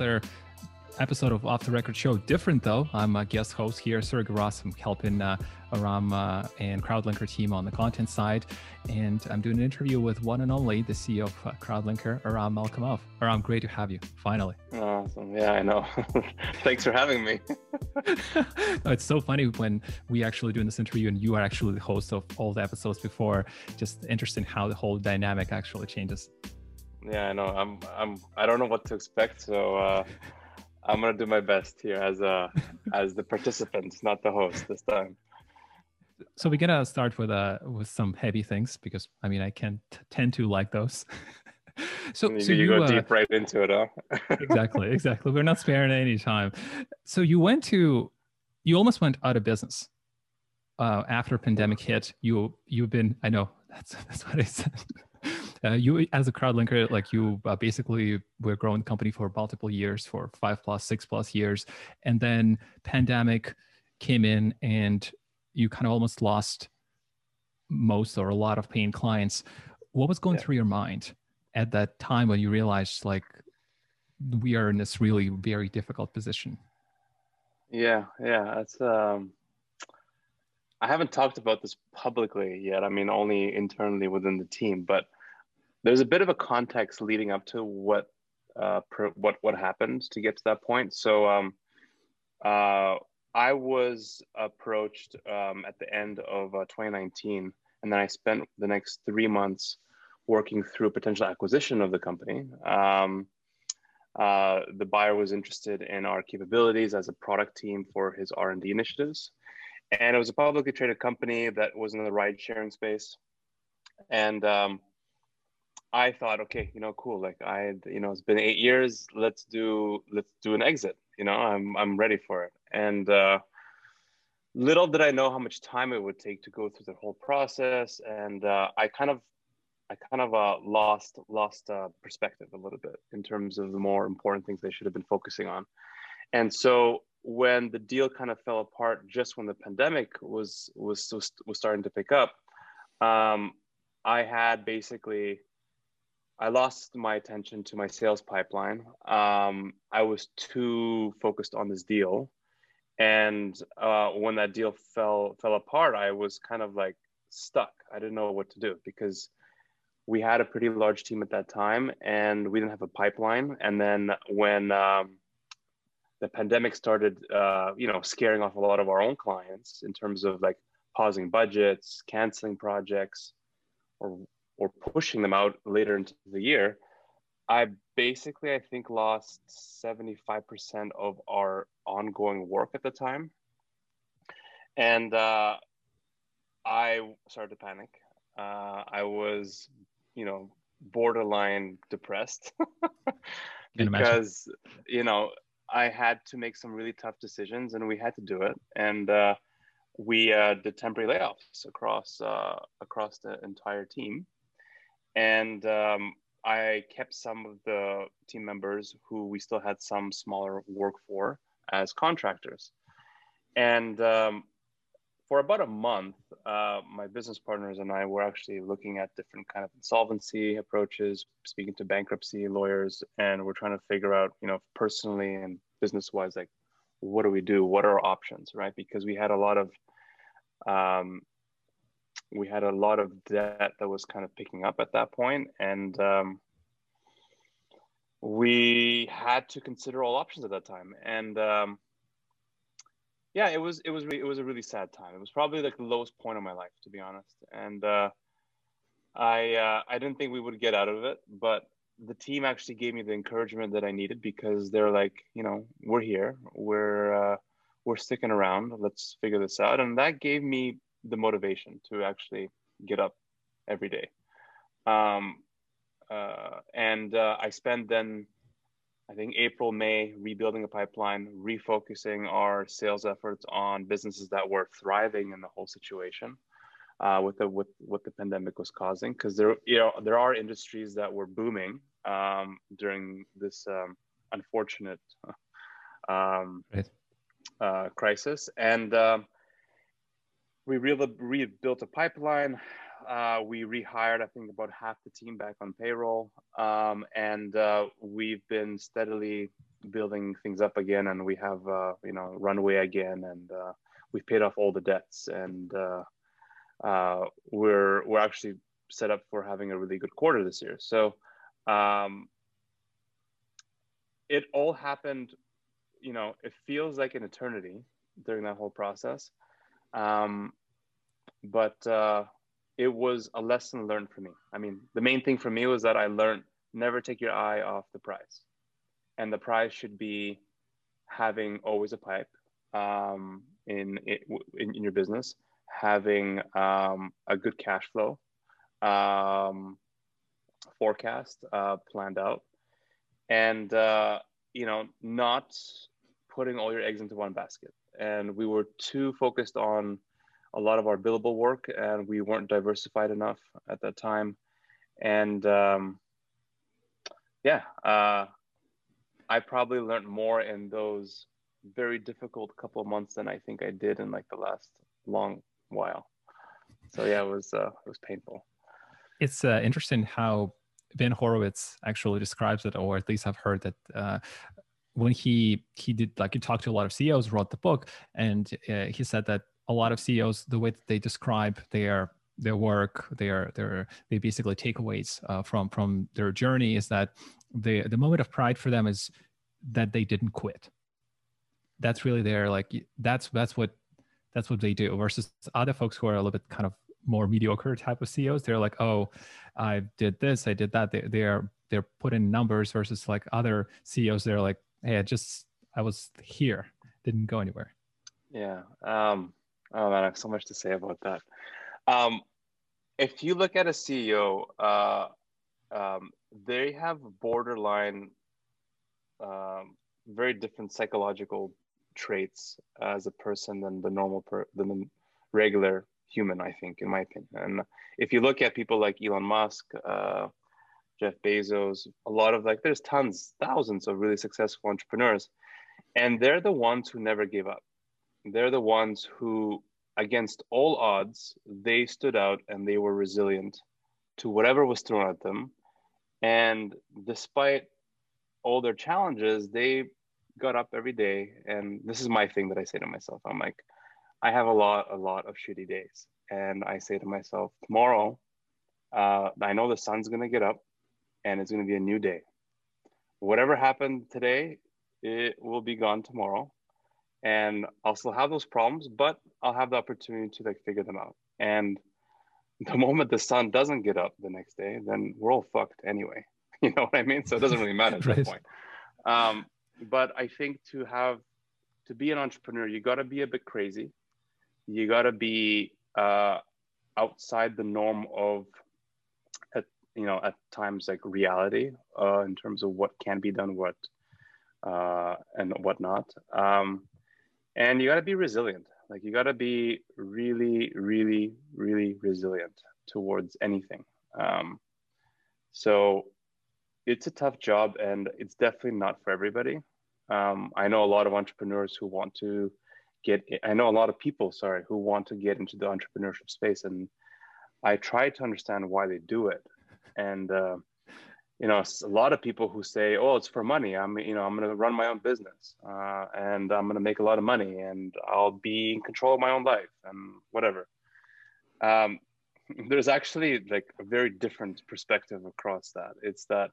another episode of Off the Record Show. Different though. I'm a guest host here, Sergey Ross. I'm helping uh, Aram uh, and Crowdlinker team on the content side. And I'm doing an interview with one and only the CEO of uh, Crowdlinker, Aram Malkamov. Aram, great to have you, finally. Awesome. Yeah, I know. Thanks for having me. it's so funny when we actually doing this interview and you are actually the host of all the episodes before. Just interesting how the whole dynamic actually changes. Yeah, I know. I'm. I'm. I don't know what to expect. So. Uh... I'm gonna do my best here as a as the participant, not the host this time. So we're gonna start with uh with some heavy things because I mean I can t- tend to like those. so you, so you, you go uh, deep right into it, huh? exactly, exactly. We're not sparing any time. So you went to, you almost went out of business uh, after pandemic hit. You you've been I know that's that's what I said. Uh, you as a crowdlinker like you uh, basically were growing the company for multiple years for five plus six plus years and then pandemic came in and you kind of almost lost most or a lot of paying clients what was going yeah. through your mind at that time when you realized like we are in this really very difficult position yeah yeah that's um I haven't talked about this publicly yet. I mean, only internally within the team, but there's a bit of a context leading up to what uh, what what happened to get to that point. So um, uh, I was approached um, at the end of uh, 2019, and then I spent the next three months working through potential acquisition of the company. Um, uh, the buyer was interested in our capabilities as a product team for his R&D initiatives, and it was a publicly traded company that was in the ride sharing space, and um, I thought, okay, you know, cool. Like I, you know, it's been eight years. Let's do, let's do an exit. You know, I'm, I'm ready for it. And uh, little did I know how much time it would take to go through the whole process. And uh, I kind of, I kind of uh, lost, lost uh, perspective a little bit in terms of the more important things they should have been focusing on. And so when the deal kind of fell apart, just when the pandemic was was was starting to pick up, um, I had basically I lost my attention to my sales pipeline. Um, I was too focused on this deal, and uh, when that deal fell fell apart, I was kind of like stuck. I didn't know what to do because we had a pretty large team at that time, and we didn't have a pipeline. And then when um, the pandemic started, uh, you know, scaring off a lot of our own clients in terms of like pausing budgets, canceling projects, or or pushing them out later into the year, I basically, I think, lost 75% of our ongoing work at the time. And uh, I started to panic. Uh, I was, you know, borderline depressed because, you know, I had to make some really tough decisions and we had to do it. And uh, we uh, did temporary layoffs across uh, across the entire team and um, I kept some of the team members who we still had some smaller work for as contractors. And um, for about a month, uh, my business partners and I were actually looking at different kind of insolvency approaches, speaking to bankruptcy lawyers, and we're trying to figure out, you know, personally and business-wise, like, what do we do? What are our options, right? Because we had a lot of um, we had a lot of debt that was kind of picking up at that point, and um, we had to consider all options at that time. And um, yeah, it was it was really, it was a really sad time. It was probably like the lowest point of my life, to be honest. And uh, I uh, I didn't think we would get out of it, but the team actually gave me the encouragement that I needed because they're like, you know, we're here, we're uh, we're sticking around. Let's figure this out, and that gave me the motivation to actually get up every day. Um, uh, and uh, I spent then, I think April, May, rebuilding a pipeline, refocusing our sales efforts on businesses that were thriving in the whole situation. Uh, with the with what the pandemic was causing, because there you know there are industries that were booming um, during this um, unfortunate um, right. uh, crisis, and um, we re- rebuilt a pipeline. Uh, we rehired, I think, about half the team back on payroll, um, and uh, we've been steadily building things up again, and we have uh, you know runway again, and uh, we've paid off all the debts, and uh, uh, we're we're actually set up for having a really good quarter this year. So um, it all happened. You know, it feels like an eternity during that whole process, um, but uh, it was a lesson learned for me. I mean, the main thing for me was that I learned never take your eye off the prize, and the prize should be having always a pipe um, in, in in your business, having um, a good cash flow um, forecast uh, planned out, and uh, you know not putting all your eggs into one basket. And we were too focused on a lot of our billable work, and we weren't diversified enough at that time. And um, yeah, uh, I probably learned more in those very difficult couple of months than I think I did in like the last long while. So yeah, it was uh, it was painful. It's uh, interesting how Ben Horowitz actually describes it, or at least I've heard that uh, when he he did like he talked to a lot of CEOs, wrote the book, and uh, he said that a lot of CEOs, the way that they describe their their work, their their they basically takeaways uh, from from their journey is that the the moment of pride for them is that they didn't quit. That's really their like that's that's what that's what they do versus other folks who are a little bit kind of more mediocre type of CEOs. They're like, oh, I did this, I did that. They, they're they're put in numbers versus like other CEOs. They're like, hey, I just I was here, didn't go anywhere. Yeah. Um, oh man, I have so much to say about that. Um, if you look at a CEO, uh, um, they have borderline, um, very different psychological traits as a person than the normal per than the regular human, I think, in my opinion. And if you look at people like Elon Musk, uh, Jeff Bezos, a lot of like, there's tons, thousands of really successful entrepreneurs. And they're the ones who never give up. They're the ones who, against all odds, they stood out and they were resilient to whatever was thrown at them. And despite all their challenges, they got up every day. And this is my thing that I say to myself I'm like, I have a lot, a lot of shitty days. And I say to myself, tomorrow, uh, I know the sun's going to get up and it's going to be a new day. Whatever happened today, it will be gone tomorrow. And I'll still have those problems, but I'll have the opportunity to like figure them out. And the moment the sun doesn't get up the next day, then we're all fucked anyway. You know what I mean? So it doesn't really matter at right. that point. Um, but I think to have to be an entrepreneur, you got to be a bit crazy you got to be uh, outside the norm of at, you know at times like reality uh, in terms of what can be done what uh, and whatnot um, and you got to be resilient. Like you got to be really really really resilient towards anything. Um, so it's a tough job and it's definitely not for everybody. Um, i know a lot of entrepreneurs who want to get i know a lot of people sorry who want to get into the entrepreneurship space and i try to understand why they do it. And uh, you know a lot of people who say oh it's for money i'm you know i'm going to run my own business uh, and i'm going to make a lot of money and i'll be in control of my own life and whatever um, there's actually like a very different perspective across that it's that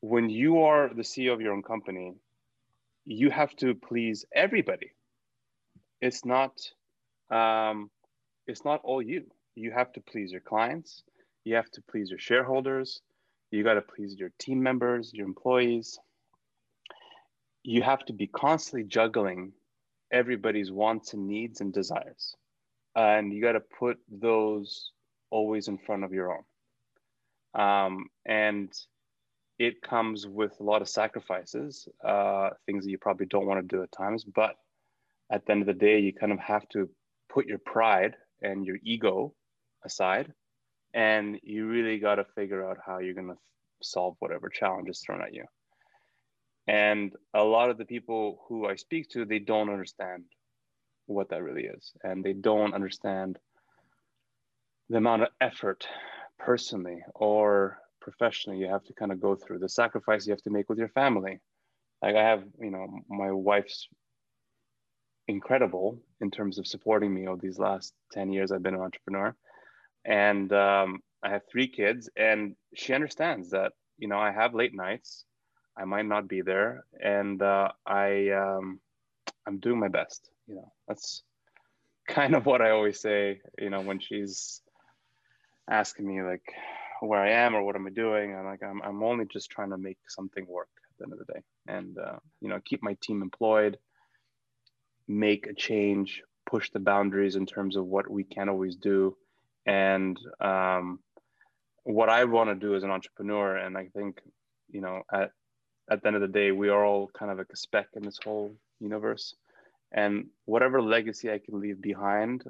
when you are the ceo of your own company you have to please everybody it's not um, it's not all you. You have to please your clients. You have to please your shareholders. You got to please your team members, your employees. You have to be constantly juggling everybody's wants and needs and desires. And you got to put those always in front of your own. Um, and it comes with a lot of sacrifices, uh, things that you probably don't want to do at times, but at the end of the day, you kind of have to put your pride and your ego aside, and you really got to figure out how you're going to solve whatever challenge is thrown at you. And a lot of the people who I speak to, they don't understand what that really is, and they don't understand the amount of effort personally or professionally you have to kind of go through the sacrifice you have to make with your family like I have, you know, my wife's incredible in terms of supporting me over these last 10 years I've been an entrepreneur. And um, I have three kids, and she understands that, you know, I have late nights. I might not be there, and uh, I um, I'm doing my best. You know, that's kind of what I always say. You know, when she's asking me like where I am or what am I doing, I'm like I'm I'm only just trying to make something work at the end of the day, and uh, you know, keep my team employed, make a change, push the boundaries in terms of what we can always do, and um, what I want to do as an entrepreneur. And I think, you know, at at the end of the day, we are all kind of like a speck in this whole universe. And whatever legacy I can leave behind,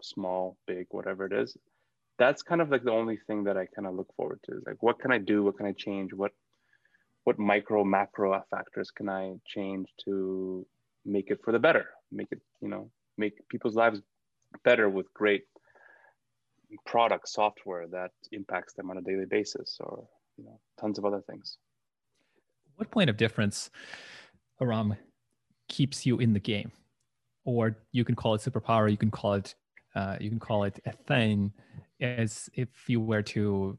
small, big, whatever it is, that's kind of like the only thing that I kind of look forward to. Is like, what can I do? What can I change? What what micro macro factors can I change to make it for the better? Make it, you know, make people's lives better with great product software that impacts them on a daily basis, or you know, tons of other things. What point of difference, Aram, keeps you in the game? Or you can call it superpower, you can call it uh, you can call it a thing as if you were to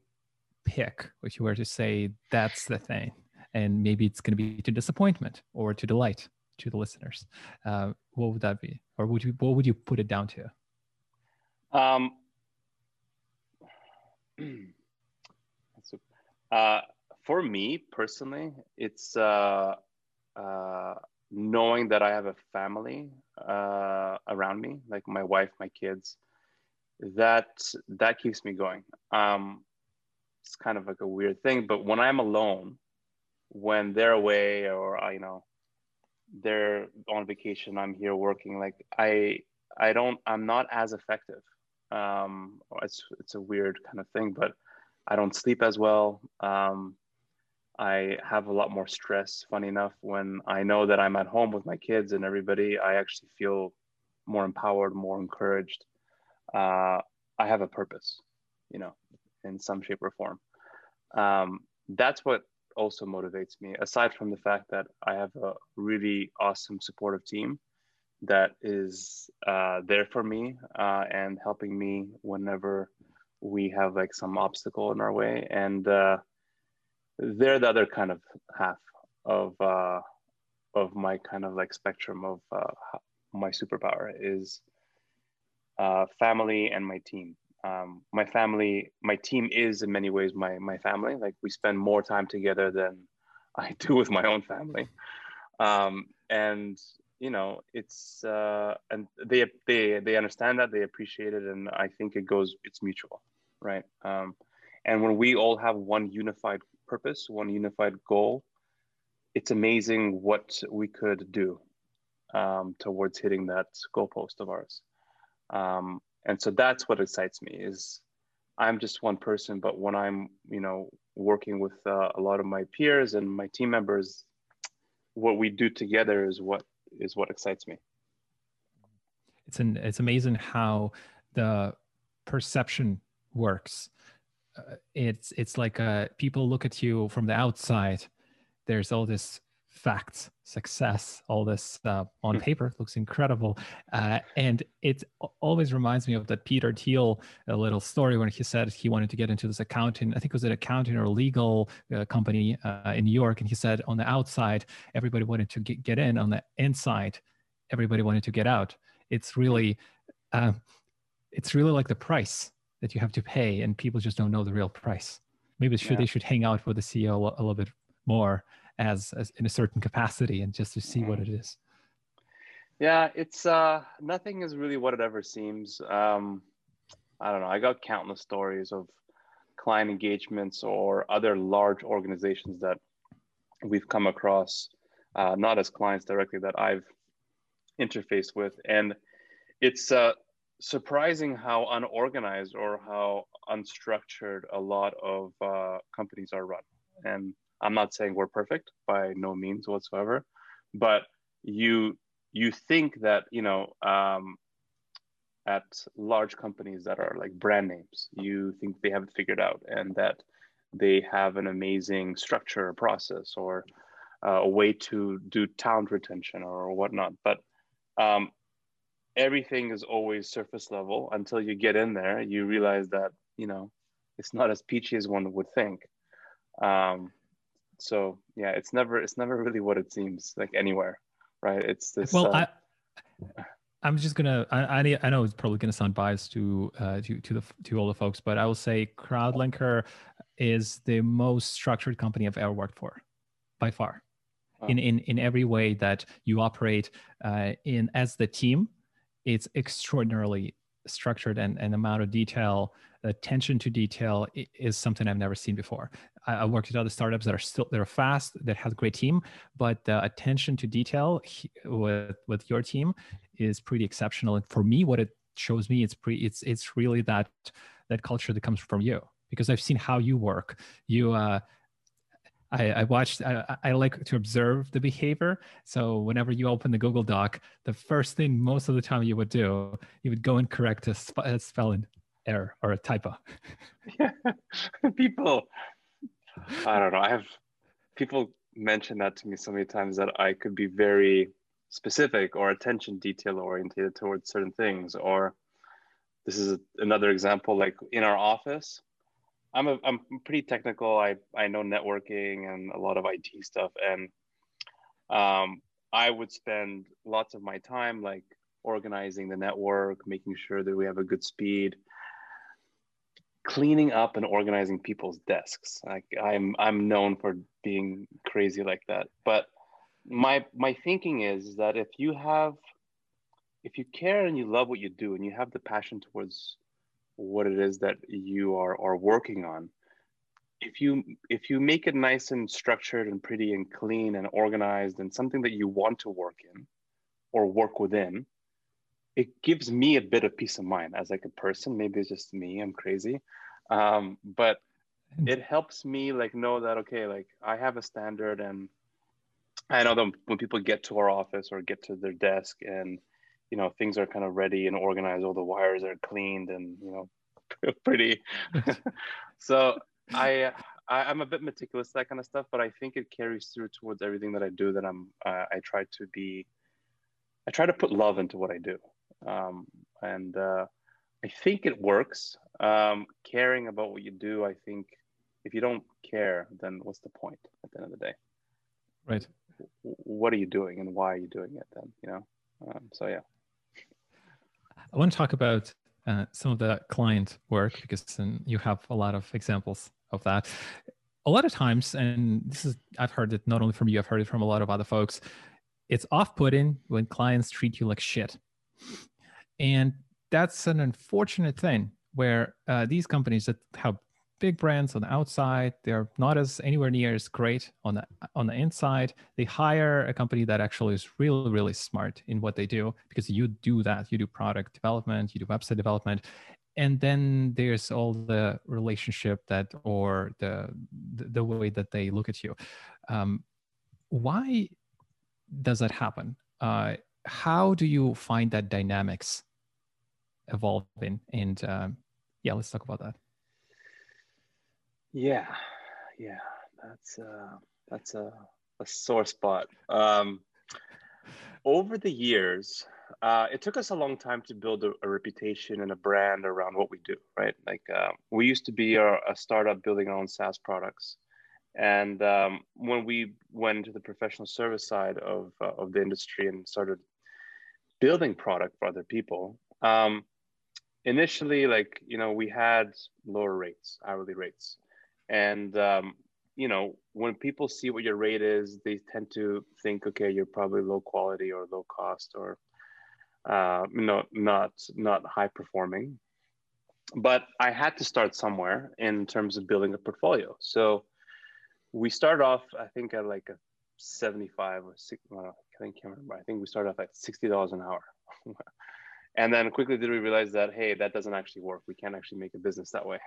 pick, if you were to say that's the thing, and maybe it's going to be to disappointment or to delight to the listeners. Uh, what would that be, or would you what would you put it down to? Um, uh, for me personally, it's uh, uh, knowing that I have a family uh, around me, like my wife, my kids. That that keeps me going. Um, it's kind of like a weird thing, but when I'm alone, when they're away or I, you know, they're on vacation, I'm here working. Like I, I don't, I'm not as effective. Um, it's it's a weird kind of thing, but I don't sleep as well. Um, I have a lot more stress. Funny enough, when I know that I'm at home with my kids and everybody, I actually feel more empowered, more encouraged. Uh, I have a purpose, you know, in some shape or form. Um, that's what also motivates me, aside from the fact that I have a really awesome supportive team that is uh, there for me uh, and helping me whenever we have like some obstacle in our way. And uh, they're the other kind of half of uh, of my kind of like spectrum of uh, my superpower is uh, family and my team. Um, my family, my team is in many ways my my family. Like we spend more time together than I do with my own family, um, and you know it's uh, and they they they understand that they appreciate it, and I think it goes it's mutual, right? Um, and when we all have one unified purpose, one unified goal, it's amazing what we could do um, towards hitting that goalpost of ours. Um, and so that's what excites me is I'm just one person, but when I'm, you know, working with uh, a lot of my peers and my team members, what we do together is what is what excites me. It's an it's amazing how the perception works uh, it's it's like uh, people look at you from the outside. There's all this facts, success, all this uh, on hmm. paper looks incredible, uh, and it always reminds me of that Peter Thiel a little story when he said he wanted to get into this accounting. I think it was an accounting or legal uh, company uh, in New York, and he said on the outside everybody wanted to get, get in, on the inside everybody wanted to get out. It's really it's really like the price that you have to pay and people just don't know the real price maybe should, yeah. they should hang out with the ceo a, little bit more as, as in a certain capacity and just to see what it is. Yeah it's uh nothing is really what it ever seems. Um i don't know. I got countless stories of client engagements or other large organizations that we've come across uh, not as clients directly that i've interfaced with. And it's uh surprising how unorganized or how unstructured a lot of uh, companies are run. And I'm not saying we're perfect by no means whatsoever, but you you think that you know um, at large companies that are like brand names, you think they have it figured out and that they have an amazing structure or process or uh, a way to do talent retention or whatnot. But um, everything is always surface level until you get in there. You realize that you know it's not as peachy as one would think. Um, so yeah, it's never it's never really what it seems like anywhere, right? It's this. Well, uh, I. I'm just gonna. I, I, I know it's probably gonna sound biased to uh, to to the to all the folks, but I will say CrowdLinker is the most structured company I've ever worked for, by far, oh. in in in every way that you operate uh, in as the team. It's extraordinarily structured and and amount of detail attention to detail is something I've never seen before. I, worked at other startups that are still that are fast, that has a great team, but the attention to detail with with your team is pretty exceptional. And for me, what it shows me, it's pretty, it's it's really that that culture that comes from you because I've seen how you work. You. Uh, I, I, watched I, I, like to observe the behavior so whenever you open the google doc the first thing most of the time you would do you would go and correct a, sp- a spelling error or a typo. yeah, people. I don't know. I have people mention that to me so many times that I could be very specific or attention detail oriented towards certain things. Or this is another example. Like in our office, I'm a, I'm pretty technical. I I know networking and a lot of IT stuff, and um, I would spend lots of my time like organizing the network, making sure that we have a good speed, cleaning up and organizing people's desks. Like I'm I'm known for being crazy like that. But my my thinking is that if you have if you care and you love what you do and you have the passion towards what it is that you are are working on, if you if you make it nice and structured and pretty and clean and organized and something that you want to work in or work within, it gives me a bit of peace of mind as like a person. Maybe it's just me i'm crazy. Um, but it helps me like know that okay like i have a standard and i know that when people get to our office or get to their desk and you know things are kind of ready and organized all the wires are cleaned and you know pretty. So I, I am a bit meticulous that kind of stuff but i think it carries through towards everything that i do that i'm uh, i try to be i try to put love into what i do um, and uh, I think it works. Um, caring about what you do, I think, if you don't care, then what's the point at the end of the day? Right. What are you doing, and why are you doing it? Then you know. Um, so yeah. I want to talk about uh, some of the client work because you have a lot of examples of that. A lot of times, and this is I've heard it not only from you, I've heard it from a lot of other folks. It's off-putting when clients treat you like shit and that's an unfortunate thing where uh, these companies that have big brands on the outside they're not as anywhere near as great on the on the inside. They hire a company that actually is really really smart in what they do because you do that. You do product development you do website development. And then there's all the relationship that or the the way that they look at you. Um, why does that happen? Uh, how do you find that dynamics evolving? And um, yeah let's talk about that. Yeah. Yeah. That's uh that's a, a sore spot. Um over the years uh, it took us a long time to build a, a, reputation and a brand around what we do, right? Like uh, we used to be a, a, startup building our own SaaS products, and um, when we went into the professional service side of uh, of the industry and started building product for other people, um, initially like you know we had lower rates hourly rates. And um, you know when people see what your rate is they tend to think okay you're probably low quality or low cost or uh, no, not not high performing. But i had to start somewhere in terms of building a portfolio. So we started off i think at like a 75 or 60 well, i think can't remember i think we started off at $60 an hour And then quickly did we realize that, hey, that doesn't actually work. We can't actually make a business that way.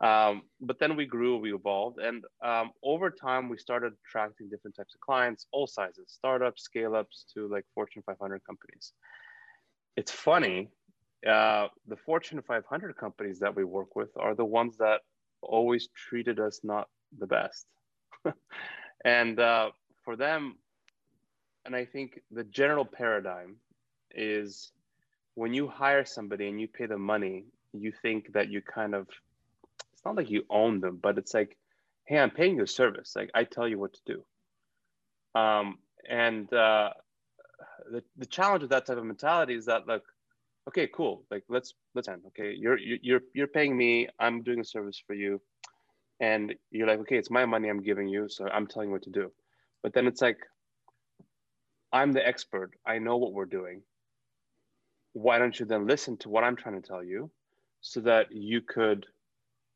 Um, but then we grew, we evolved. And um, over time, we started attracting different types of clients, all sizes, startups, scale ups to like Fortune 500 companies. It's funny, uh, the Fortune 500 companies that we work with are the ones that always treated us not the best. and uh, for them, and I think the general paradigm is when you hire somebody and you pay them money, you think that you kind of, it's not like you own them, but it's like, hey, I'm paying you a service. Like I tell you what to do. Um, and uh, the, the challenge with that type of mentality is that like, okay, cool. Like let's let's end. Okay, you're you're you're paying me. I'm doing a service for you, and you're like, okay, it's my money I'm giving you, so I'm telling you what to do. But then it's like, I'm the expert. I know what we're doing. Why don't you then listen to what I'm trying to tell you, so that you could,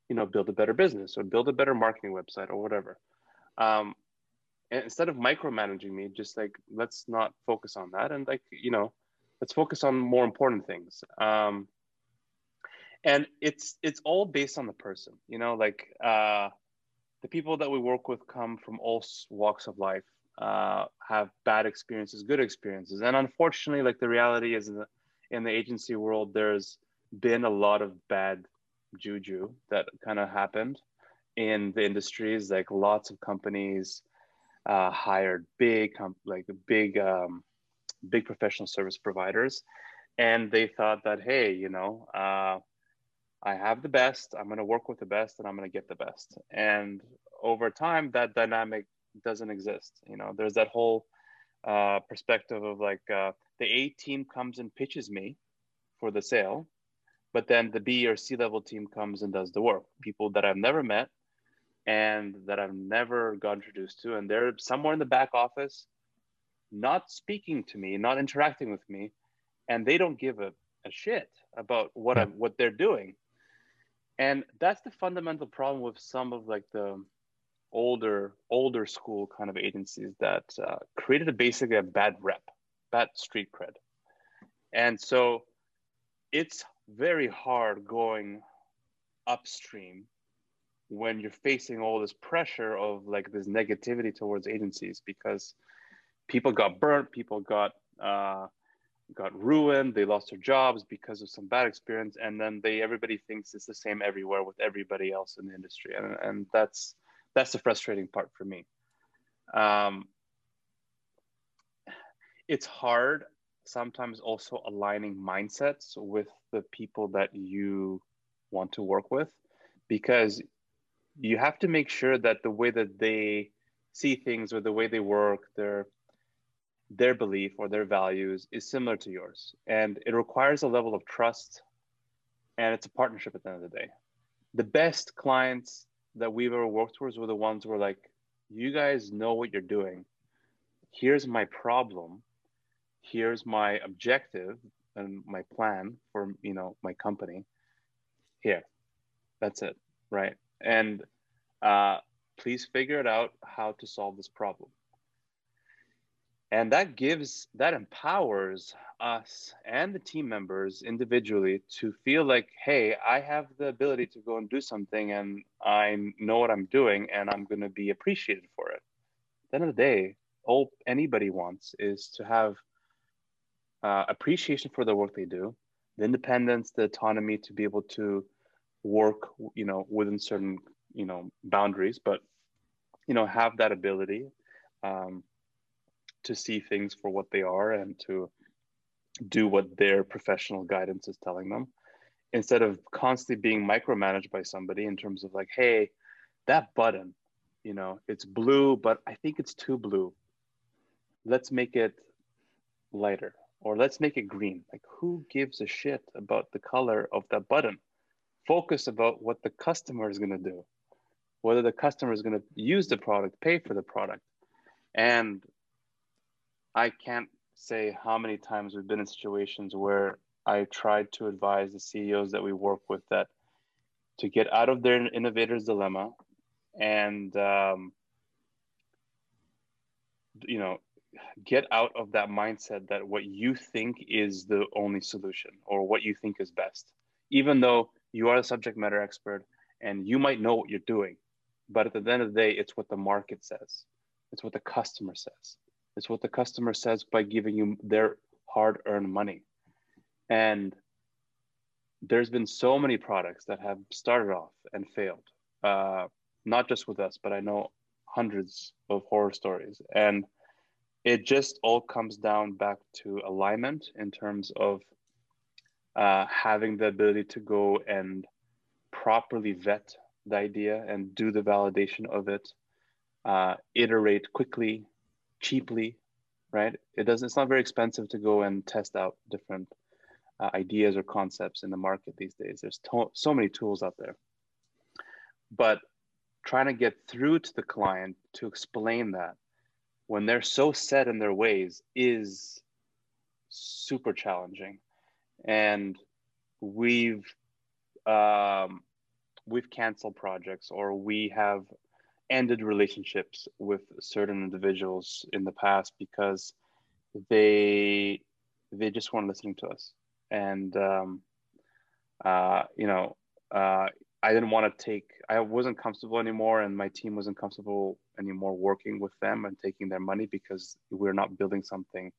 you know, build a better business or build a better marketing website or whatever. Um, and instead of micromanaging me, just like let's not focus on that, and like you know, let's focus on more important things. Um, and it's it's all based on the person, you know, like uh, the people that we work with come from all walks of life, uh, have bad experiences, good experiences, and unfortunately, like the reality is in the in the agency world, there's been a lot of bad juju that kind of happened in the industries. Like lots of companies uh, hired big, like big, um, big professional service providers, and they thought that hey, you know, uh, I have the best. I'm going to work with the best, and I'm going to get the best. And over time, that dynamic doesn't exist. You know, there's that whole uh, perspective of like uh, the A team comes and pitches me for the sale, but then the B or C level team comes and does the work. People that I've never met and that I've never got introduced to, and they're somewhere in the back office, not speaking to me, not interacting with me, and they don't give a, a shit about what I'm what they're doing. And that's the fundamental problem with some of like the older older school kind of agencies that uh, created a basically a bad rep, bad street cred, and so it's very hard going upstream when you're facing all this pressure of like this negativity towards agencies because people got burnt, people got uh, got ruined, they lost their jobs because of some bad experience, and then they everybody thinks it's the same everywhere with everybody else in the industry, and and that's that's the frustrating part for me. Um, it's hard sometimes also aligning mindsets with the people that you want to work with because you have to make sure that the way that they see things or the way they work their their belief or their values is similar to yours and it requires a level of trust and it's a partnership at the end of the day the best clients that we've ever worked towards were the ones where like you guys know what you're doing. Here's my problem. Here's my objective and my plan for you know my company. Here. That's it. Right? And uh, please figure it out how to solve this problem and that gives that empowers us and the team members individually to feel like hey i have the ability to go and do something and i know what i'm doing and i'm going to be appreciated for it. At the end of the day all anybody wants is to have uh, appreciation for the work they do the independence the autonomy to be able to work you know within certain you know boundaries but you know have that ability um, to see things for what they are and to do what their professional guidance is telling them. Instead of constantly being micromanaged by somebody in terms of like hey that button you know it's blue but i think it's too blue. Let's make it lighter or let's make it green. Like who gives a shit about the color of that button? Focus about what the customer is going to do whether the customer is going to use the product, pay for the product. And I can't say how many times we've been in situations where I tried to advise the CEOs that we work with that to get out of their innovator's dilemma and, um, you know, get out of that mindset that what you think is the only solution or what you think is best, even though you are the subject matter expert and you might know what you're doing but at the end of the day, it's what the market says. It's what the customer says. It's what the customer says by giving you their hard earned money. And there's been so many products that have started off and failed, uh, not just with us, but I know hundreds of horror stories. And it just all comes down back to alignment in terms of uh, having the ability to go and properly vet the idea and do the validation of it, uh, iterate quickly, cheaply, right? It doesn't. It's not very expensive to go and test out different uh, ideas or concepts in the market these days. There's to- so many tools out there, but trying to get through to the client to explain that when they're so set in their ways is super challenging and we've um, we've canceled projects or we have ended relationships with certain individuals in the past because they they just weren't listening to us. And um, uh, you know uh, i didn't want to take i wasn't comfortable anymore and my team wasn't comfortable anymore working with them and taking their money because we're not building something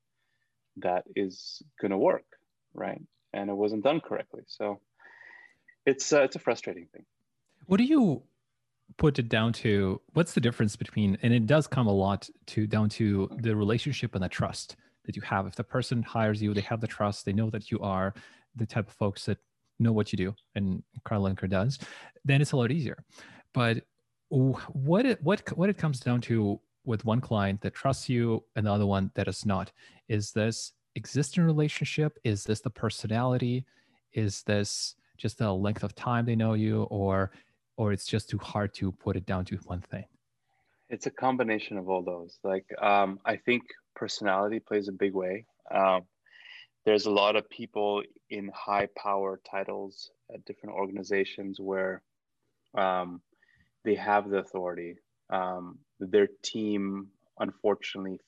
that is going to work right? And it wasn't done correctly. So it's uh, it's a frustrating thing. What do you put it down to what's the difference between and it does come a lot to down to the relationship and the trust that you have. If the person hires you they have the trust they know that you are the type of folks that know what you do and Crowdlinker does then it's a lot easier. But what it what what it comes down to with one client that trusts you and the other one that is not is this existing relationship? Is this the personality? Is this just the length of time they know you? Or or it's just too hard to put it down to one thing? It's a combination of all those. Like um, i think personality plays a big way. Um, there's a lot of people in high power titles at different organizations where um, they have the authority. Um, their team, unfortunately,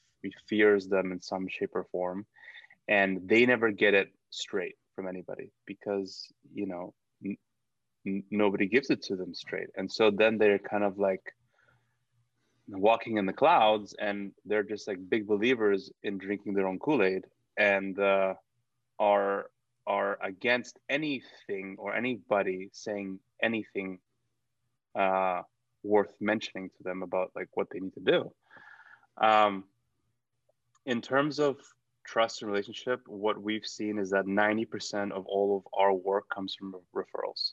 fears them in some shape or form, and they never get it straight from anybody because you know nobody gives it to them straight, and so then they're kind of like walking in the clouds, and they're just like big believers in drinking their own Kool Aid, and uh, are are against anything or anybody saying anything uh, worth mentioning to them about like what they need to do. Um, in terms of trust and relationship, what we've seen is that 90% of all of our work comes from referrals.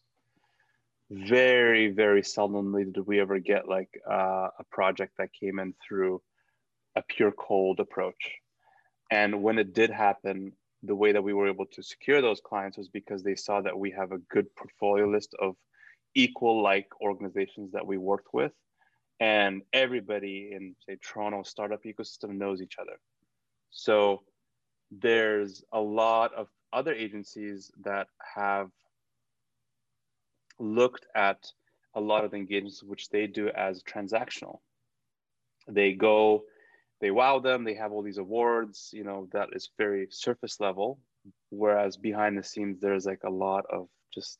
Very, very seldomly did we ever get like uh, a project that came in through a pure cold approach. And when it did happen, the way that we were able to secure those clients was because they saw that we have a good portfolio list of equal like organizations that we worked with and everybody in say toronto startup ecosystem knows each other so there's a lot of other agencies that have looked at a lot of the engagements which they do as transactional. They go they wow them they have all these awards you know that is very surface level. Whereas behind the scenes there's like a lot of just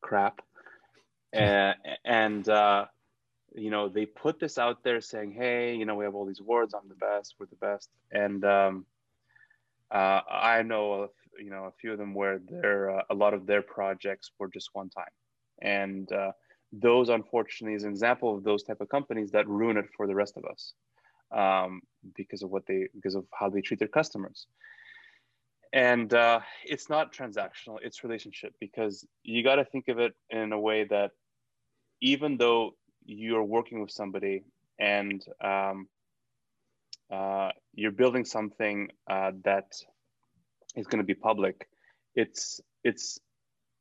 crap. And, and uh, you know they put this out there saying hey you know we have all these awards i'm the best we're the best. And um, uh, i know of, you know a few of them where their uh, a lot of their projects were just one time. And uh, those unfortunately is an example of those type of companies that ruin it for the rest of us um, because of what they because of how they treat their customers. And uh, it's not transactional it's relationship because you got to think of it in a way that even though you're working with somebody and um, uh, you're building something uh, that is going to be public. It's it's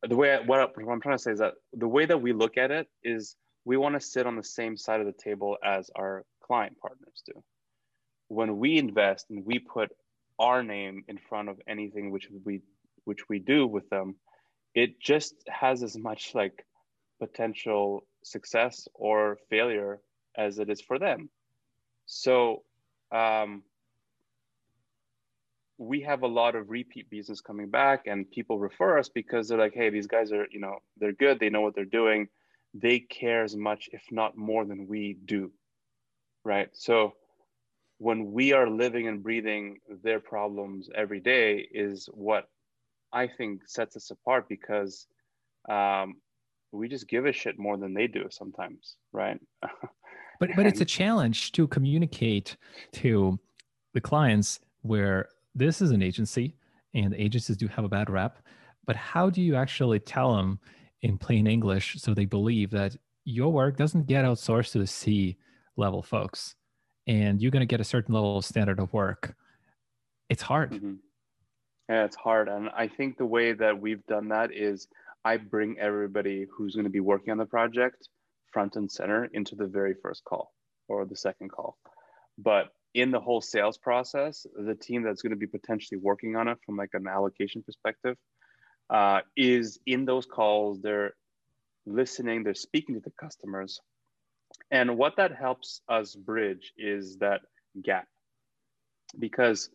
the way I, what, what i'm trying to say is that the way that we look at it is we want to sit on the same side of the table as our client partners do. When we invest and we put our name in front of anything which we which we do with them it just has as much like potential success or failure as it is for them. So um, we have a lot of repeat business coming back and people refer us because they're like hey these guys are you know they're good. They know what they're doing. They care as much if not more than we do. Right? So when we are living and breathing their problems every day is what I think sets us apart because um, we just give a shit more than they do sometimes, right? but but it's a challenge to communicate to the clients where this is an agency and agencies do have a bad rep but how do you actually tell them in plain english so they believe that your work doesn't get outsourced to the c level folks and you're going to get a certain level of standard of work? It's hard. Mm-hmm. yeah it's hard and i think the way that we've done that is i bring everybody who's going to be working on the project front and center into the very first call or the second call. But in the whole sales process the team that's going to be potentially working on it from like an allocation perspective uh, is in those calls they're listening they're speaking to the customers and what that helps us bridge is that gap. Because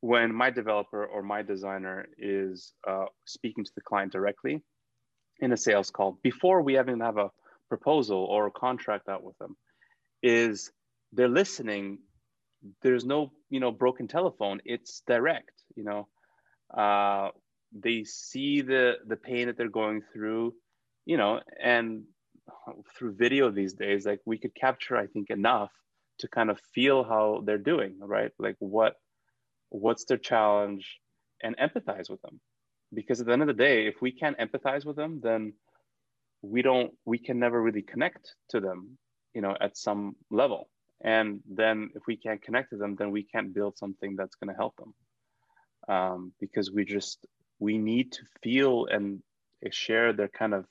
when my developer or my designer is uh, speaking to the client directly in a sales call, before we even have a proposal or a contract out with them, is they're listening. There's no, you know, broken telephone. It's direct. You know, uh, they see the the pain that they're going through, you know, and through video these days like we could capture i think enough to kind of feel how they're doing right like what what's their challenge and empathize with them because at the end of the day if we can't empathize with them then we don't we can never really connect to them you know at some level and then if we can't connect to them then we can't build something that's going to help them. Um, because we just we need to feel and share their kind of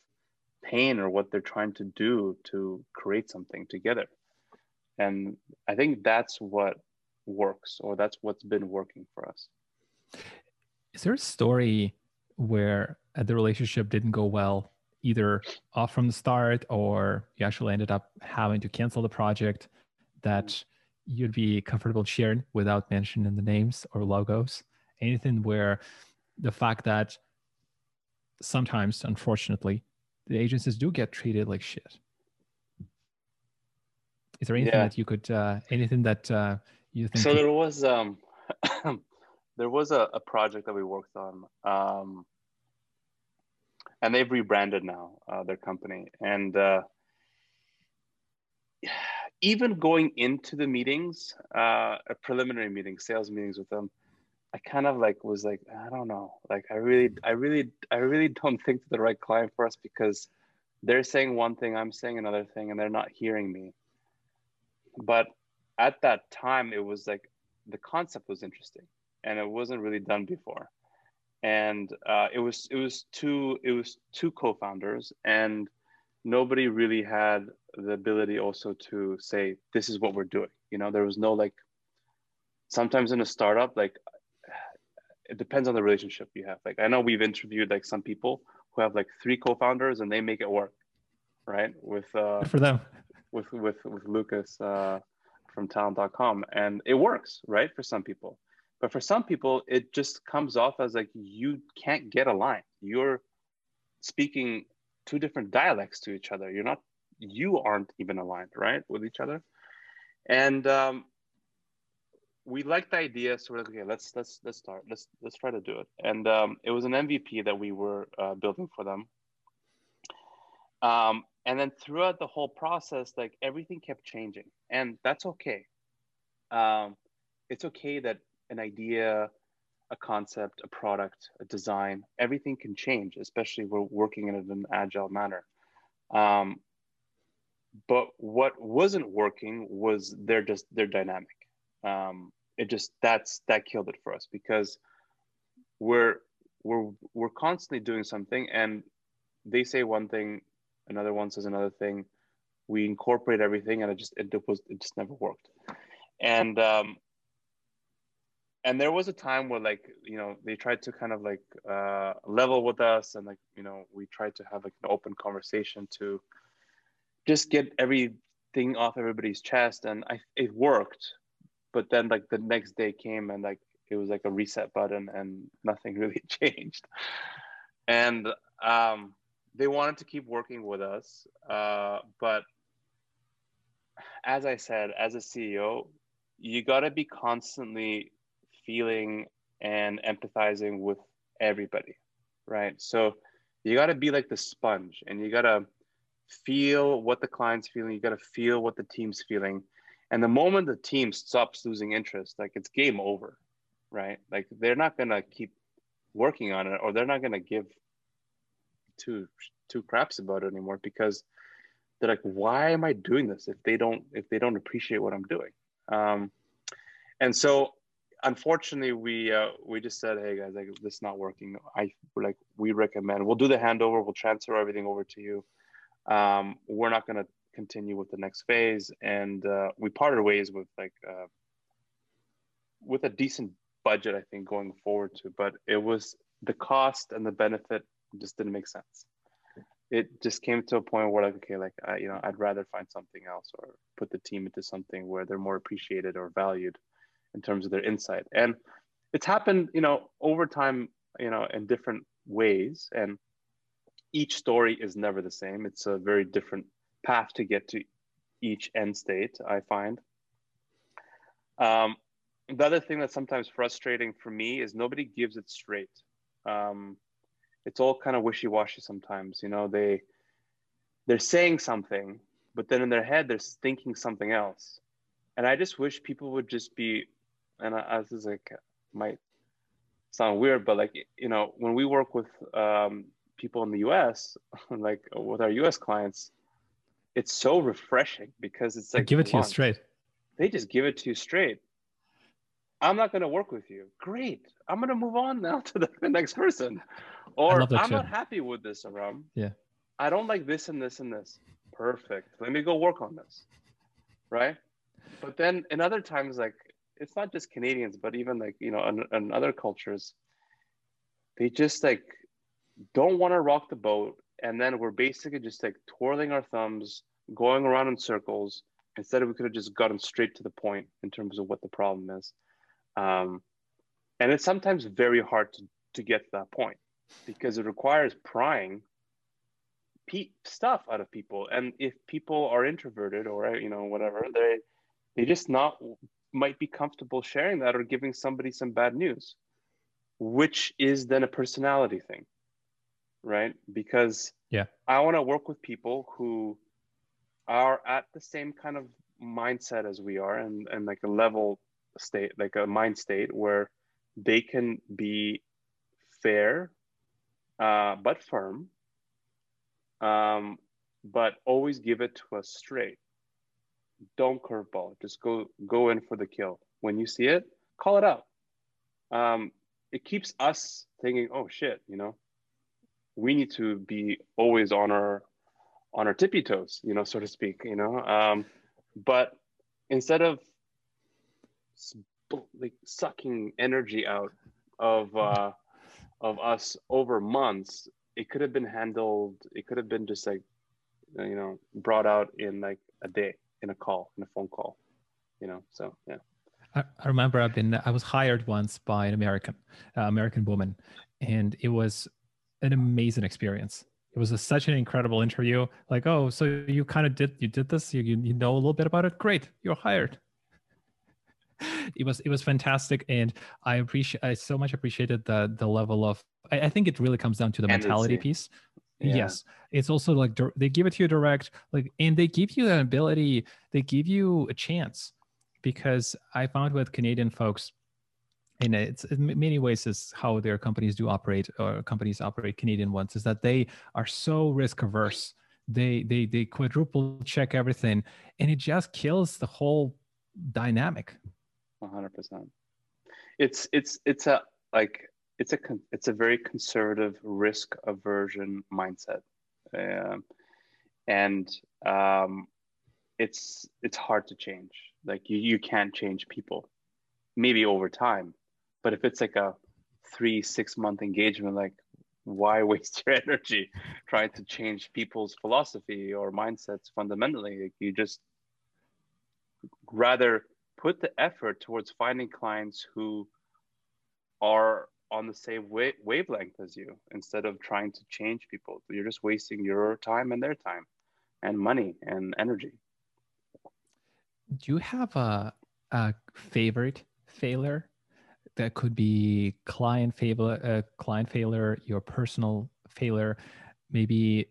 pain or what they're trying to do to create something together. And i think that's what works or that's what's been working for us. Is there a story where uh, the relationship didn't go well either off from the start or you actually ended up having to cancel the project that you'd be comfortable sharing without mentioning the names or logos anything where the fact that sometimes unfortunately the agencies do get treated like shit. Is there anything yeah. that you could, uh, anything that uh, you think? So there was, um, there was a, a, project that we worked on, um, and they've rebranded now uh, their company, and uh, even going into the meetings, uh, a preliminary meeting, sales meetings with them, I kind of like was like, I don't know. Like I really, I really, I really don't think they're the right client for us because they're saying one thing, I'm saying another thing, and they're not hearing me. But at that time, it was like the concept was interesting, and it wasn't really done before. And uh, it was it was two it was two co-founders, and nobody really had the ability also to say this is what we're doing. You know, there was no like. Sometimes in a startup, like it depends on the relationship you have. Like I know we've interviewed like some people who have like three co-founders and they make it work, right? With uh, for them, with with with Lucas uh, from Talent.com, and it works, right? For some people, but for some people, it just comes off as like you can't get aligned. You're speaking two different dialects to each other. You're not, you aren't even aligned, right, with each other, and um, we liked the idea, so we're like, okay, let's let's let's start. Let's let's try to do it. And um, it was an MVP that we were uh, building for them. Um, and then throughout the whole process, like everything kept changing, and that's okay. Um, it's okay that an idea, a concept, a product, a design, everything can change, especially we're working in an agile manner. Um, but what wasn't working was their just their dynamic. Um, it just that's that killed it for us because we're we're we're constantly doing something and they say one thing another one says another thing. We incorporate everything and it just it was it just never worked. And um and there was a time where like you know they tried to kind of like uh level with us and like you know we tried to have like an open conversation to just get everything off everybody's chest. And i it worked but then like the next day came and like it was like a reset button and nothing really changed. And um, they wanted to keep working with us uh, but as i said as a ceo you got to be constantly feeling and empathizing with everybody right so you got to be like the sponge and you got to feel what the client's feeling. You got to feel what the team's feeling. And the moment the team stops losing interest, like it's game over, right? Like they're not gonna keep working on it, or they're not gonna give two two craps about it anymore because they're like, why am I doing this if they don't if they don't appreciate what I'm doing? Um, and so unfortunately we uh, we just said hey guys like this is not working. I like we recommend we'll do the handover we'll transfer everything over to you. Um, we're not going to continue with the next phase and uh, we parted ways with like uh, with a decent budget i think going forward to but it was the cost and the benefit just didn't make sense. It just came to a point where like okay like I, you know i'd rather find something else or put the team into something where they're more appreciated or valued in terms of their insight. And it's happened, you know, over time, you know, in different ways. And each story is never the same. It's a very different path to get to each end state, I find. Um, the other thing that's sometimes frustrating for me is nobody gives it straight. Um, it's all kind of wishy-washy sometimes. You know, they they're saying something, but then in their head they're thinking something else. And I just wish people would just be and I, this is like might sound weird, but like you know, when we work with um, people in the U.S., like with our U.S. clients, it's so refreshing because it's like they give it to you straight. They just give it to you straight. I'm not going to work with you. Great. I'm going to move on now to the, the next person. Or I'm not happy with this, Aram. Yeah. I don't like this and this and this. Perfect. Let me go work on this. Right. But then in other times, like it's not just Canadians, but even like you know, in other cultures, they just like don't want to rock the boat, and then we're basically just like twirling our thumbs, going around in circles. Instead, of we could have just gotten straight to the point in terms of what the problem is. Um, and it's sometimes very hard to, to get to that point because it requires prying pe- stuff out of people. And if people are introverted or you know whatever, they they just not might be comfortable sharing that or giving somebody some bad news, which is then a personality thing, right? Because yeah, I want to work with people who are at the same kind of mindset as we are and, and like a level state, like a mind state where they can be fair uh, but firm, um, but always give it to us straight don't curveball. Just go go in for the kill. When you see it, call it out. Um, it keeps us thinking, oh shit, you know, we need to be always on our on our tippy toes, you know, so to speak, you know. Um, but instead of like sucking energy out of uh, of us over months, it could have been handled. It could have been just like you know brought out in like a day in a call, in a phone call, you know. So yeah. I, I remember I've been I was hired once by an American uh, American woman, and it was an amazing experience. It was a, such an incredible interview. Like, oh, so you kind of did you did this? You you know a little bit about it. Great, you're hired. it was it was fantastic, and I appreciate I so much appreciated the the level of. I, I think it really comes down to the mentality piece yeah. yes. It's also like they give it to you direct like and they give you an ability they give you a chance because i found with canadian folks and it's in many ways is how their companies do operate or companies operate canadian ones is that they are so risk averse. They they they quadruple check everything and it just kills the whole dynamic. 100% it's it's it's a like it's a it's a very conservative risk aversion mindset. Um, and um, it's it's hard to change. Like you, you can't change people maybe over time but if it's like a three six month engagement like why waste your energy trying to change people's philosophy or mindsets fundamentally? Like you just rather put the effort towards finding clients who are on the same wa- wavelength as you instead of trying to change people. You're just wasting your time and their time and money and energy. Do you have a, a favorite failure that could be client failure, uh, client failure, your personal failure, maybe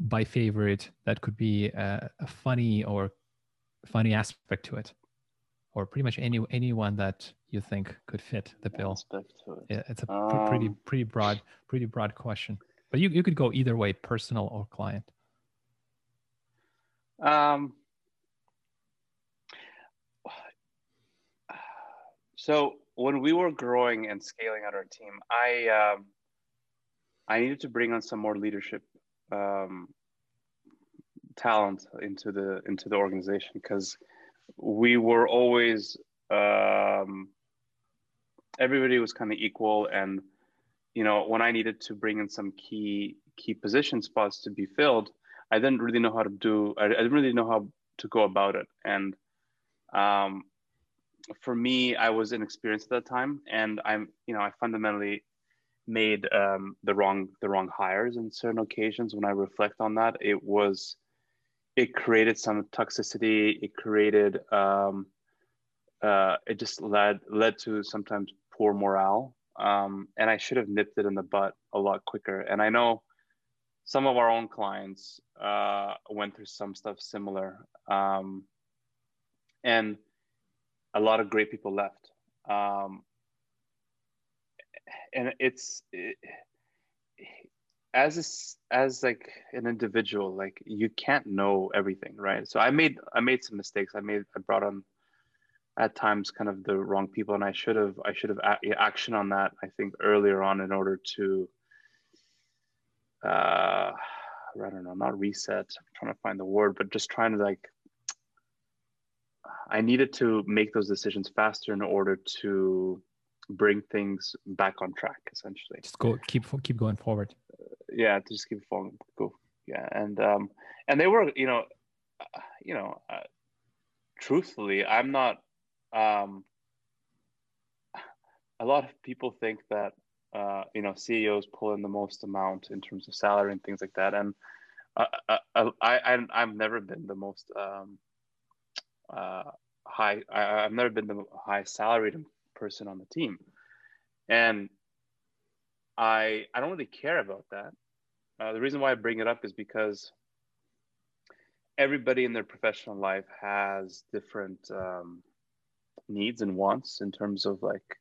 by favorite that could be a, a funny or funny aspect to it or pretty much any anyone that you think could fit the bill? it. it's a um, pretty pretty broad pretty broad question. But you, you could go either way personal or client. Um so when we were growing and scaling out our team i um i needed to bring on some more leadership um talent into the into the organization because we were always um, everybody was kind of equal and you know when i needed to bring in some key key position spots to be filled i didn't really know how to do i, I didn't really know how to go about it. And um, for me i was inexperienced at that time and i'm you know i fundamentally made um, the wrong the wrong hires in certain occasions when i reflect on that. It was it created some toxicity. It created um, uh, it just led led to sometimes poor morale. Um, and I should have nipped it in the butt a lot quicker. And I know some of our own clients uh, went through some stuff similar, um, and a lot of great people left. Um, and it's it, as a, as like an individual like you can't know everything right? So i made i made some mistakes. I made i brought on at times kind of the wrong people and i should have i should have a- action on that i think earlier on in order to uh i don't know not reset i'm trying to find the word but just trying to like i needed to make those decisions faster in order to bring things back on track essentially just go keep keep going forward yeah, to just keep going Go. Yeah, and um, and they were, you know, uh, you know, uh, truthfully, I'm not. Um, a lot of people think that uh, you know CEOs pull in the most amount in terms of salary and things like that, and uh, uh, uh I, I I've never been the most um, uh, high. I, I've never been the high salaried person on the team, and I I don't really care about that. Uh, the reason why I bring it up is because everybody in their professional life has different um, needs and wants in terms of like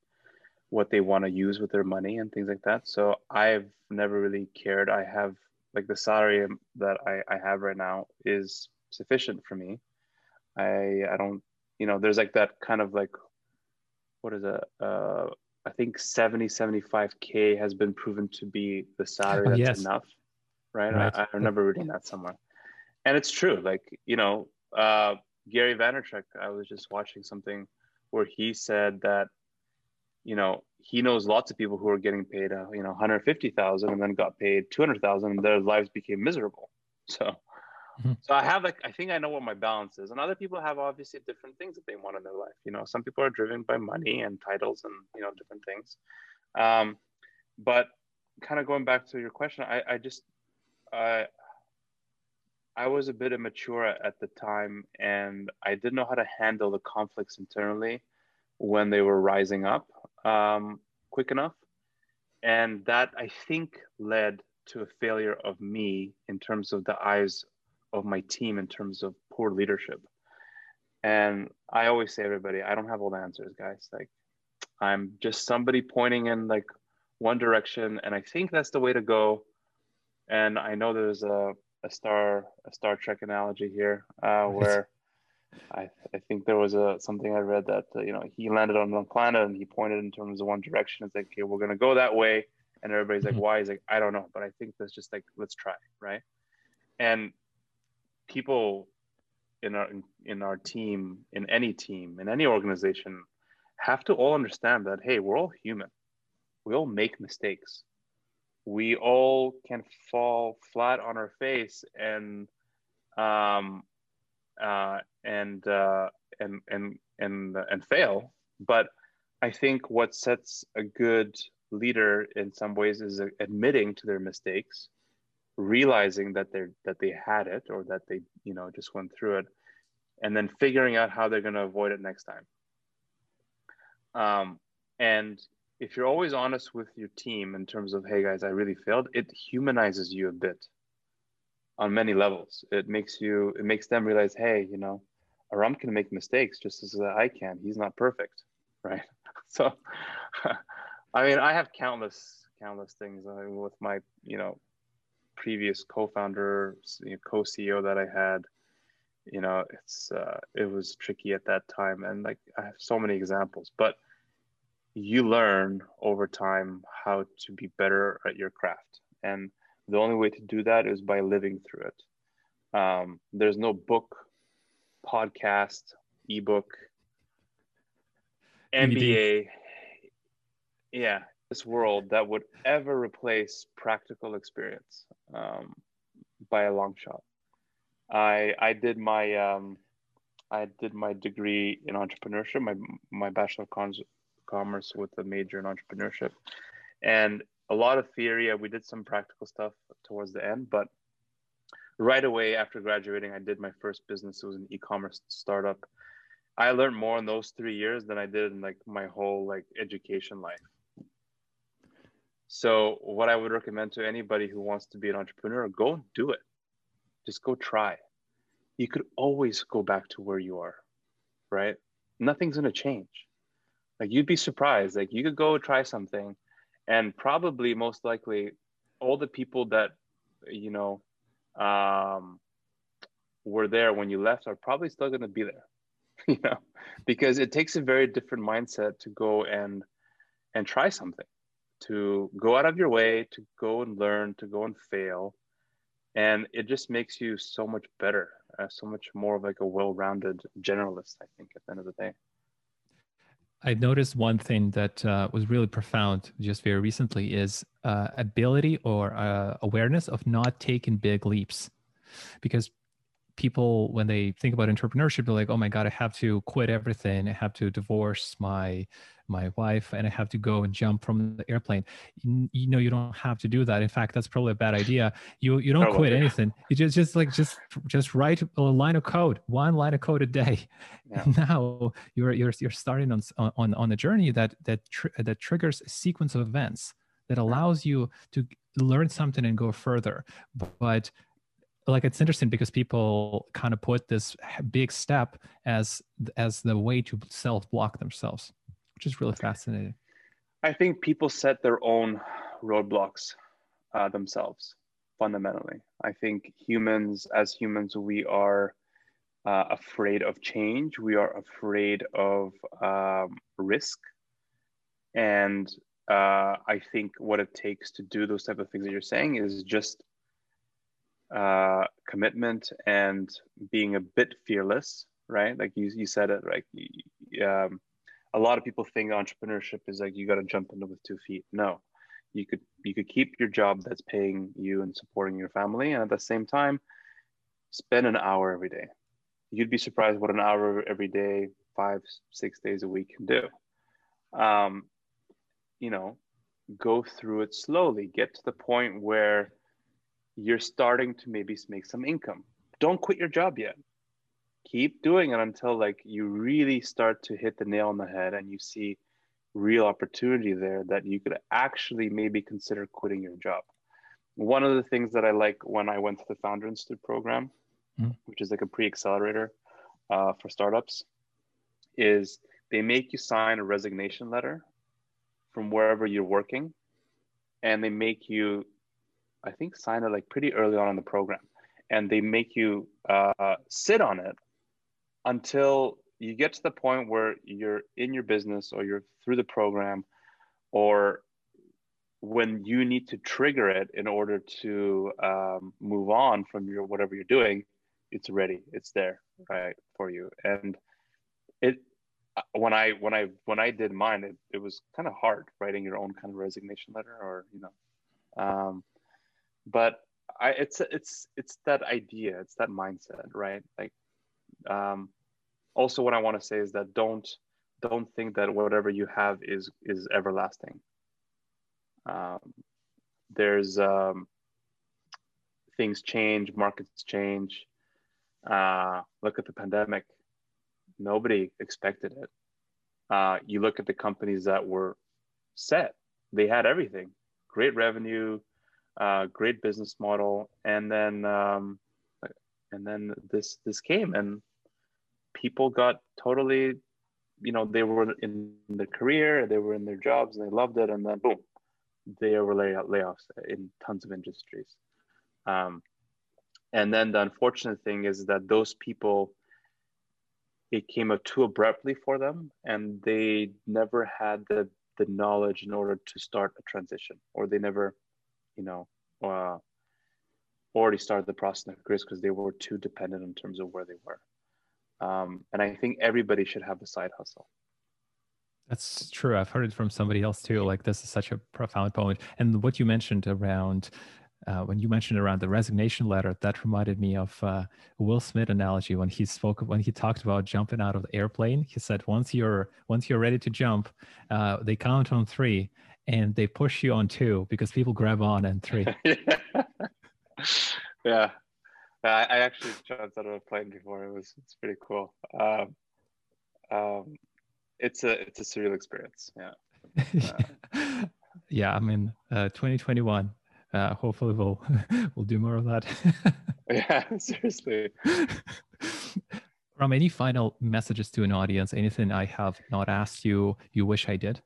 what they want to use with their money and things like that. So I've never really cared. I have like the salary that I, I have right now is sufficient for me. I I don't you know there's like that kind of like what is it uh I think 70 75k has been proven to be the salary oh, that's yes. enough right? right. I, I, remember reading that somewhere, and it's true. Like you know, uh, Gary Vaynerchuk. I was just watching something where he said that you know he knows lots of people who are getting paid uh, you know 150,000 and then got paid 200,000 and their lives became miserable. So. Mm-hmm. So I have like I think I know what my balance is, and other people have obviously different things that they want in their life. You know, some people are driven by money and titles and you know different things. Um, but kind of going back to your question, I, I just I I was a bit immature at the time, and I didn't know how to handle the conflicts internally when they were rising up um, quick enough, and that I think led to a failure of me in terms of the eyes of my team in terms of poor leadership. And I always say everybody, I don't have all the answers, guys. Like I'm just somebody pointing in like one direction, and I think that's the way to go and I know there's a, a star a Star Trek analogy here uh, where I, I think there was a something I read that uh, you know he landed on one planet and he pointed in terms of one direction. It's like okay, we're gonna go that way, and everybody's like, mm-hmm. why? He's like, I don't know, but I think that's just like let's try, right? And people in our in our team, in any team, in any organization, have to all understand that hey, we're all human. We all make mistakes we all can fall flat on our face and um, uh, and, uh, and and and and fail. But I think what sets a good leader in some ways is admitting to their mistakes, realizing that they're that they had it or that they you know just went through it, and then figuring out how they're going to avoid it next time. Um, and if you're always honest with your team in terms of hey guys i really failed it humanizes you a bit on many levels. It makes you, it makes them realize, hey, you know, Aram can make mistakes just as I can. He's not perfect, right? So, I mean, I have countless, countless things I mean, with my, you know, previous co-founder, co-CEO that I had. You know, it's uh, it was tricky at that time, and like I have so many examples, but you learn over time how to be better at your craft, and the only way to do that is by living through it. Um, there's no book, podcast, ebook, MBA, yeah, this world that would ever replace practical experience um, by a long shot. I I did my um, I did my degree in entrepreneurship, my my bachelor of commerce with a major in entrepreneurship, and a lot of theory. We did some practical stuff towards the end, but right away after graduating, I did my first business. It was an e-commerce startup. I learned more in those three years than I did in like my whole like education life. So what I would recommend to anybody who wants to be an entrepreneur, go do it. Just go try. You could always go back to where you are, right? Nothing's going to change. Like you'd be surprised. Like you could go try something and probably most likely all the people that you know um, were there when you left are probably still going to be there you know because it takes a very different mindset to go and and try something to go out of your way to go and learn to go and fail and it just makes you so much better uh, so much more of like a well-rounded generalist i think at the end of the day I noticed one thing that uh, was really profound just very recently is uh, ability or uh, awareness of not taking big leaps. Because people, when they think about entrepreneurship, they're like, oh my God, I have to quit everything. I have to divorce my my wife and I have to go and jump from the airplane. You, you, know, you don't have to do that. In fact, that's probably a bad idea. You you don't probably. quit anything. You just just like just just write a line of code, one line of code a day. Yeah. Now you're you're you're starting on on on a journey that that tr- that triggers a sequence of events that allows you to learn something and go further. But like it's interesting because people kind of put this big step as as the way to self block themselves which is really fascinating. I think people set their own roadblocks uh, themselves fundamentally. I think humans, as humans, we are uh, afraid of change. We are afraid of um, risk. And uh, I think what it takes to do those type of things that you're saying is just uh, commitment and being a bit fearless, right? Like you, you said it, right? Um, a lot of people think entrepreneurship is like you got to jump into with two feet. No, you could you could keep your job that's paying you and supporting your family, and at the same time, spend an hour every day. You'd be surprised what an hour every day, five six days a week can do. Um, you know, go through it slowly. Get to the point where you're starting to maybe make some income. Don't quit your job yet keep doing it until like you really start to hit the nail on the head and you see real opportunity there that you could actually maybe consider quitting your job. One of the things that I like when I went to the Founder Institute program, mm-hmm. which is like a pre-accelerator uh, for startups, is they make you sign a resignation letter from wherever you're working, and they make you, I think, sign it like pretty early on in the program, and they make you uh, sit on it until you get to the point where you're in your business or you're through the program or when you need to trigger it in order to um, move on from your whatever you're doing it's ready. It's there right for you. And it when i when i when i did mine it, it was kind of hard writing your own kind of resignation letter or you know um, but i it's it's it's that idea it's that mindset right? Like um, also what i want to say is that don't don't think that whatever you have is is everlasting. Um, there's um, things change markets change. Uh, look at the pandemic. Nobody expected it. Uh, you look at the companies that were set. They had everything. Great revenue uh, great business model, and then um, and then this this came, and people got totally, you know, they were in their career, they were in their jobs, and they loved it, and then boom, there were lay- layoffs in tons of industries. Um, and then the unfortunate thing is that those people it came up too abruptly for them and they never had the the knowledge in order to start a transition or they never you know uh, already started the process of careers because they were too dependent in terms of where they were um, and i think everybody should have a side hustle that's true i've heard it from somebody else too like this is such a profound point. and what you mentioned around uh, when you mentioned around the resignation letter, that reminded me of uh, Will Smith analogy when he spoke when he talked about jumping out of the airplane. He said once you're once you're ready to jump, uh, they count on three and they push you on two because people grab on and three. yeah. I, I actually jumped out of a plane before. It was it's pretty cool. Um, um, it's a it's a surreal experience. Yeah. yeah, I mean, uh, 2021 uh, hopefully we'll we'll do more of that. yeah, seriously. From any final messages to an audience, anything I have not asked you, you wish I did?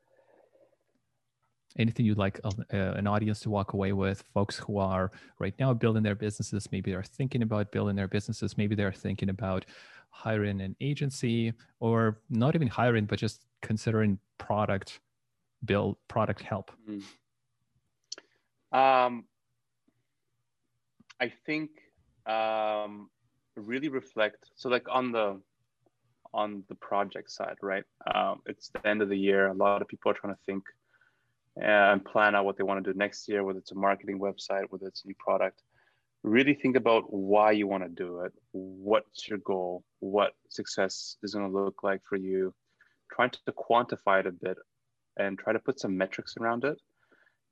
Anything you'd like uh, an audience to walk away with? Folks who are right now building their businesses, maybe they're thinking about building their businesses, maybe they're thinking about hiring an agency or not even hiring, but just considering product build, product help. Mm. Um, I think um, really reflect. So like on the on the project side, right? Um, it's the end of the year. A lot of people are trying to think and plan out what they want to do next year, whether it's a marketing website, whether it's a new product. Really think about why you want to do it. What's your goal? What success is going to look like for you? Trying to quantify it a bit and try to put some metrics around it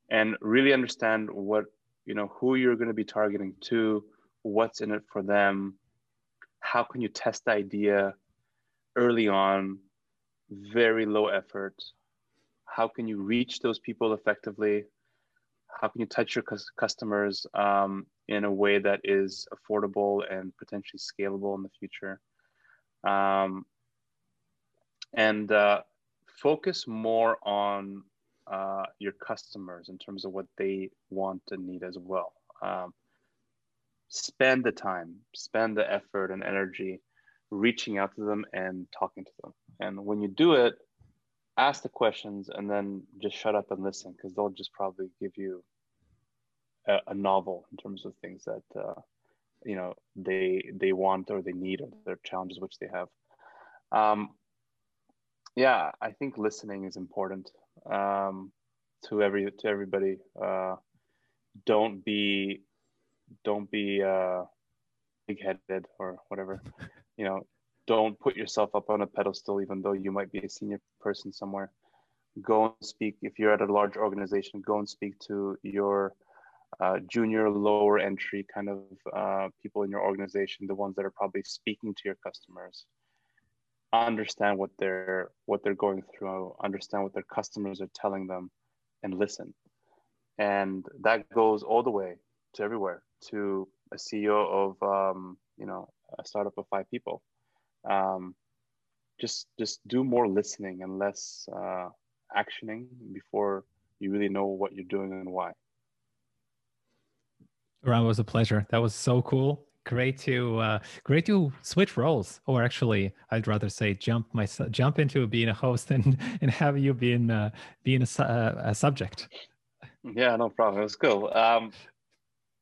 and really understand what you know who you're going to be targeting to what's in it for them how can you test the idea early on very low effort how can you reach those people effectively how can you touch your customers um, in a way that is affordable and potentially scalable in the future um, and uh, focus more on uh, your customers in terms of what they want and need as well. Um, spend the time, spend the effort and energy reaching out to them and talking to them. And when you do it, ask the questions and then just shut up and listen because they'll just probably give you a, a, novel in terms of things that uh, you know they they want or they need or their challenges which they have. Um, yeah, I think listening is important um, to every to everybody. Uh, don't be don't be uh, big headed or whatever. You know, don't put yourself up on a pedestal, even though you might be a senior person somewhere. Go and speak if you're at a large organization. Go and speak to your uh, junior, lower entry kind of uh, people in your organization, the ones that are probably speaking to your customers understand what they're what they're going through understand what their customers are telling them and listen and that goes all the way to everywhere to a ceo of um, you know a startup of five people um, just just do more listening and less uh, actioning before you really know what you're doing and why Ron was a pleasure. That was so cool great to uh, great to switch roles, or actually, I'd rather say jump my jump into being a host and and have you being uh, being a, uh, a subject. Yeah, no problem. It was cool. Um,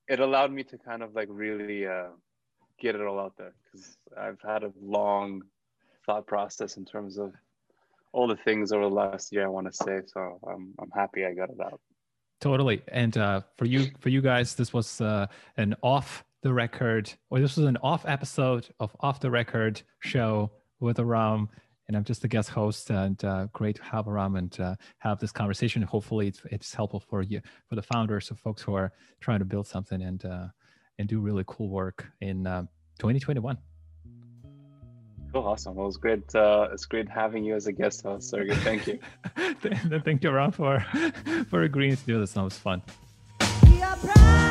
it allowed me to kind of like really uh, get it all out there because I've had a long thought process in terms of all the things over the last year I want to say. So I'm I'm happy I got it out. Totally. And uh, for you for you guys, this was uh, an off the record, or this was an off episode of Off the Record show with Aram. And I'm just the guest host, and uh, great to have Aram and uh, have this conversation. Hopefully, it's, it's, helpful for you, for the founders, of folks who are trying to build something and uh, and do really cool work in 2021. Cool, awesome. Well, it's great. Uh, it's great having you as a guest host, Sergey. Thank you. Thank you, Ron, for for agreeing to do this. That was fun. our pride.